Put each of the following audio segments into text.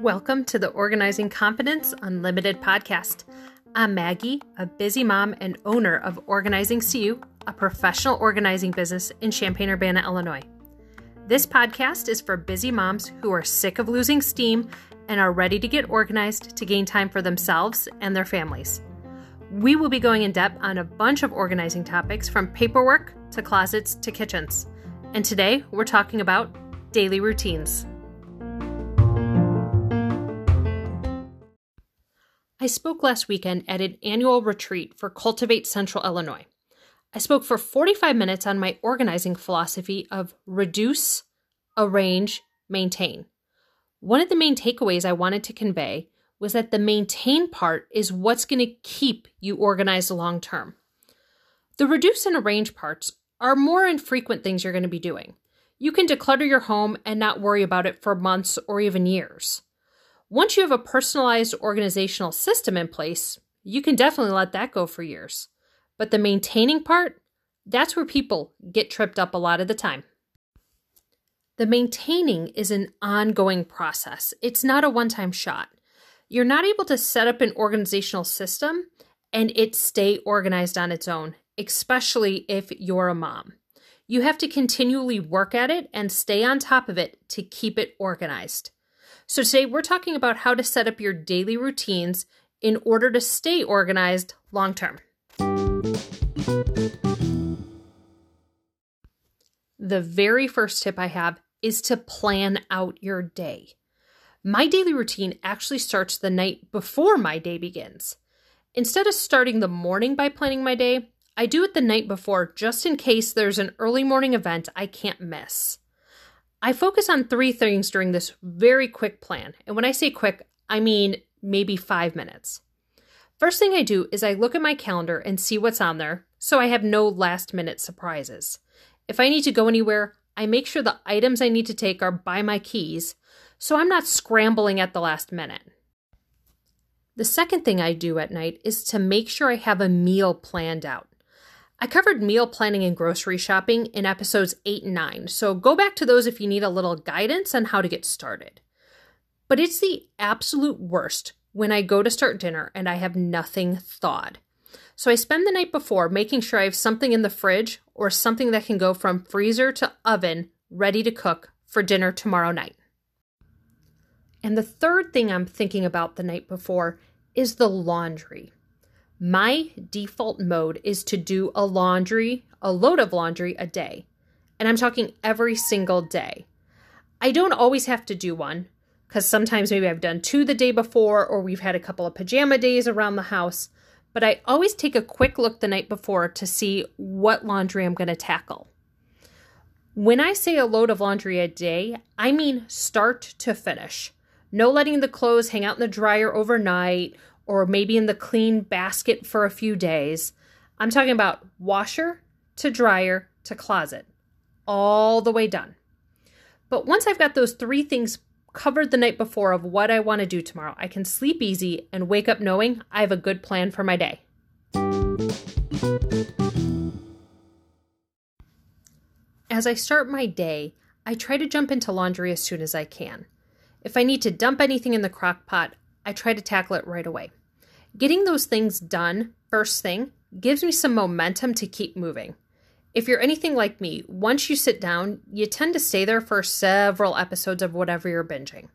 Welcome to the Organizing Confidence Unlimited podcast. I'm Maggie, a busy mom and owner of Organizing CU, a professional organizing business in Champaign Urbana, Illinois. This podcast is for busy moms who are sick of losing steam and are ready to get organized to gain time for themselves and their families. We will be going in depth on a bunch of organizing topics from paperwork to closets to kitchens. And today we're talking about daily routines. I spoke last weekend at an annual retreat for Cultivate Central Illinois. I spoke for 45 minutes on my organizing philosophy of reduce, arrange, maintain. One of the main takeaways I wanted to convey was that the maintain part is what's going to keep you organized long term. The reduce and arrange parts are more infrequent things you're going to be doing. You can declutter your home and not worry about it for months or even years. Once you have a personalized organizational system in place, you can definitely let that go for years. But the maintaining part, that's where people get tripped up a lot of the time. The maintaining is an ongoing process, it's not a one time shot. You're not able to set up an organizational system and it stay organized on its own, especially if you're a mom. You have to continually work at it and stay on top of it to keep it organized. So, today we're talking about how to set up your daily routines in order to stay organized long term. The very first tip I have is to plan out your day. My daily routine actually starts the night before my day begins. Instead of starting the morning by planning my day, I do it the night before just in case there's an early morning event I can't miss. I focus on three things during this very quick plan. And when I say quick, I mean maybe five minutes. First thing I do is I look at my calendar and see what's on there so I have no last minute surprises. If I need to go anywhere, I make sure the items I need to take are by my keys so I'm not scrambling at the last minute. The second thing I do at night is to make sure I have a meal planned out. I covered meal planning and grocery shopping in episodes 8 and 9, so go back to those if you need a little guidance on how to get started. But it's the absolute worst when I go to start dinner and I have nothing thawed. So I spend the night before making sure I have something in the fridge or something that can go from freezer to oven ready to cook for dinner tomorrow night. And the third thing I'm thinking about the night before is the laundry. My default mode is to do a laundry, a load of laundry a day. And I'm talking every single day. I don't always have to do one because sometimes maybe I've done two the day before or we've had a couple of pajama days around the house. But I always take a quick look the night before to see what laundry I'm going to tackle. When I say a load of laundry a day, I mean start to finish. No letting the clothes hang out in the dryer overnight or maybe in the clean basket for a few days. I'm talking about washer to dryer to closet, all the way done. But once I've got those three things covered the night before of what I want to do tomorrow, I can sleep easy and wake up knowing I have a good plan for my day. As I start my day, I try to jump into laundry as soon as I can. If I need to dump anything in the crock pot, I try to tackle it right away. Getting those things done first thing gives me some momentum to keep moving. If you're anything like me, once you sit down, you tend to stay there for several episodes of whatever you're binging.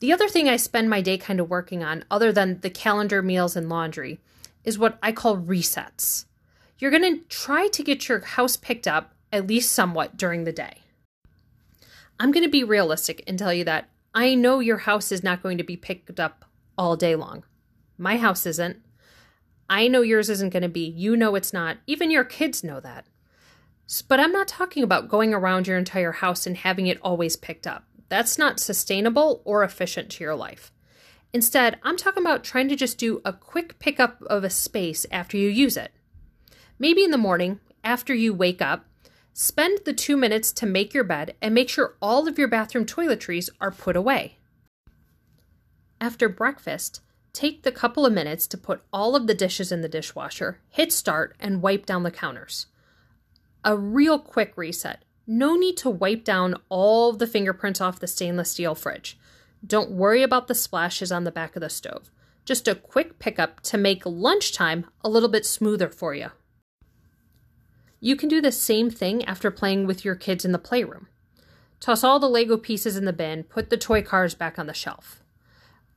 The other thing I spend my day kind of working on, other than the calendar, meals, and laundry, is what I call resets. You're going to try to get your house picked up, at least somewhat, during the day. I'm going to be realistic and tell you that I know your house is not going to be picked up all day long. My house isn't. I know yours isn't going to be. You know it's not. Even your kids know that. But I'm not talking about going around your entire house and having it always picked up. That's not sustainable or efficient to your life. Instead, I'm talking about trying to just do a quick pickup of a space after you use it. Maybe in the morning, after you wake up, Spend the two minutes to make your bed and make sure all of your bathroom toiletries are put away. After breakfast, take the couple of minutes to put all of the dishes in the dishwasher, hit start, and wipe down the counters. A real quick reset. No need to wipe down all the fingerprints off the stainless steel fridge. Don't worry about the splashes on the back of the stove. Just a quick pickup to make lunchtime a little bit smoother for you. You can do the same thing after playing with your kids in the playroom. Toss all the Lego pieces in the bin, put the toy cars back on the shelf.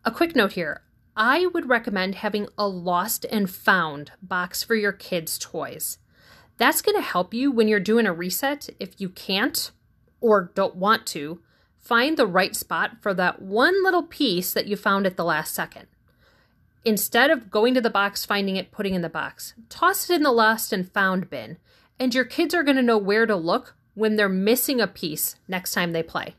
A quick note here I would recommend having a lost and found box for your kids' toys. That's going to help you when you're doing a reset if you can't or don't want to find the right spot for that one little piece that you found at the last second. Instead of going to the box, finding it, putting in the box, toss it in the lost and found bin, and your kids are going to know where to look when they're missing a piece next time they play.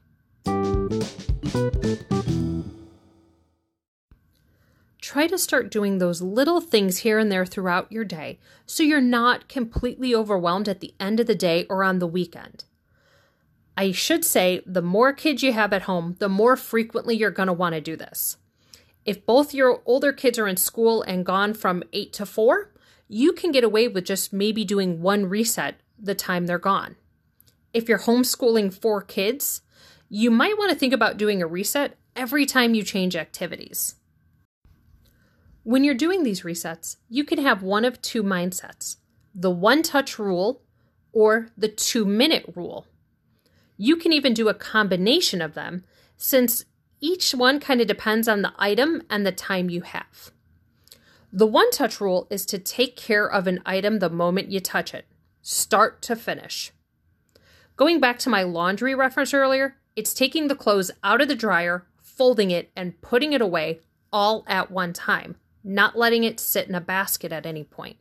Try to start doing those little things here and there throughout your day so you're not completely overwhelmed at the end of the day or on the weekend. I should say the more kids you have at home, the more frequently you're going to want to do this. If both your older kids are in school and gone from 8 to 4, you can get away with just maybe doing one reset the time they're gone. If you're homeschooling four kids, you might want to think about doing a reset every time you change activities. When you're doing these resets, you can have one of two mindsets the one touch rule or the two minute rule. You can even do a combination of them since each one kind of depends on the item and the time you have. The one touch rule is to take care of an item the moment you touch it, start to finish. Going back to my laundry reference earlier, it's taking the clothes out of the dryer, folding it, and putting it away all at one time not letting it sit in a basket at any point.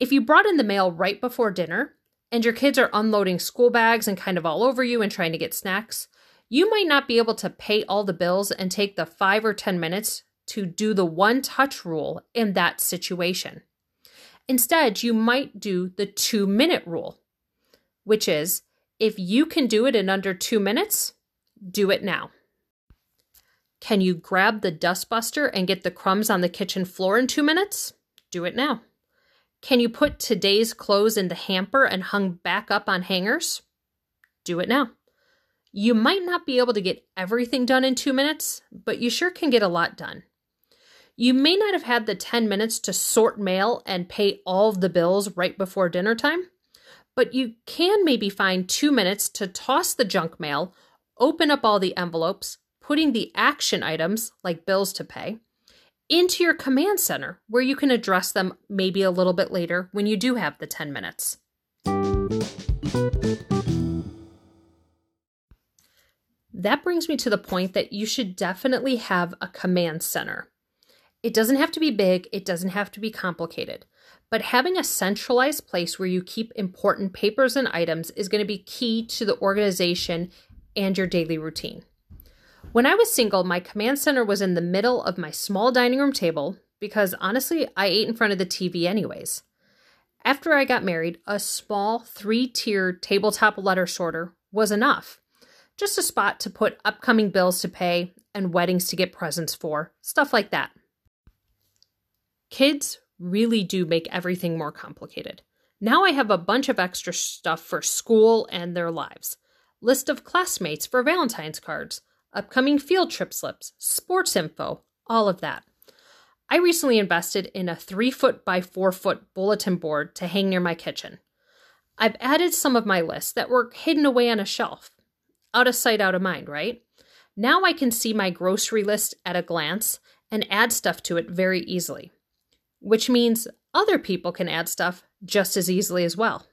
If you brought in the mail right before dinner and your kids are unloading school bags and kind of all over you and trying to get snacks, you might not be able to pay all the bills and take the five or 10 minutes to do the one touch rule in that situation. Instead, you might do the two minute rule, which is if you can do it in under two minutes, do it now. Can you grab the dustbuster and get the crumbs on the kitchen floor in two minutes? Do it now. Can you put today's clothes in the hamper and hung back up on hangers? Do it now. You might not be able to get everything done in two minutes, but you sure can get a lot done. You may not have had the 10 minutes to sort mail and pay all of the bills right before dinner time, but you can maybe find two minutes to toss the junk mail, open up all the envelopes, putting the action items, like bills to pay, into your command center where you can address them maybe a little bit later when you do have the 10 minutes. That brings me to the point that you should definitely have a command center. It doesn't have to be big, it doesn't have to be complicated, but having a centralized place where you keep important papers and items is going to be key to the organization and your daily routine. When I was single, my command center was in the middle of my small dining room table because honestly, I ate in front of the TV anyways. After I got married, a small three tier tabletop letter sorter was enough. Just a spot to put upcoming bills to pay and weddings to get presents for, stuff like that. Kids really do make everything more complicated. Now I have a bunch of extra stuff for school and their lives. List of classmates for Valentine's cards, upcoming field trip slips, sports info, all of that. I recently invested in a three foot by four foot bulletin board to hang near my kitchen. I've added some of my lists that were hidden away on a shelf. Out of sight, out of mind, right? Now I can see my grocery list at a glance and add stuff to it very easily, which means other people can add stuff just as easily as well.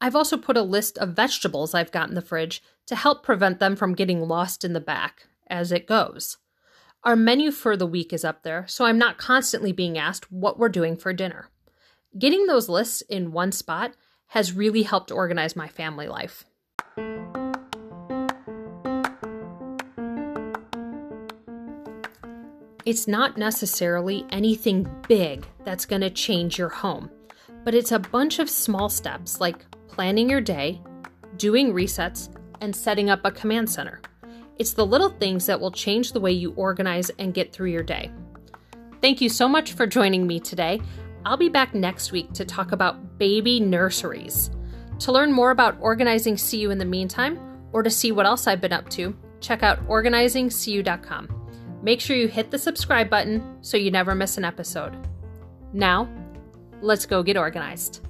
I've also put a list of vegetables I've got in the fridge to help prevent them from getting lost in the back as it goes. Our menu for the week is up there, so I'm not constantly being asked what we're doing for dinner. Getting those lists in one spot has really helped organize my family life. It's not necessarily anything big that's going to change your home, but it's a bunch of small steps like planning your day, doing resets, and setting up a command center. It's the little things that will change the way you organize and get through your day. Thank you so much for joining me today. I'll be back next week to talk about baby nurseries. To learn more about organizing CU in the meantime, or to see what else I've been up to, check out organizingcu.com. Make sure you hit the subscribe button so you never miss an episode. Now, let's go get organized.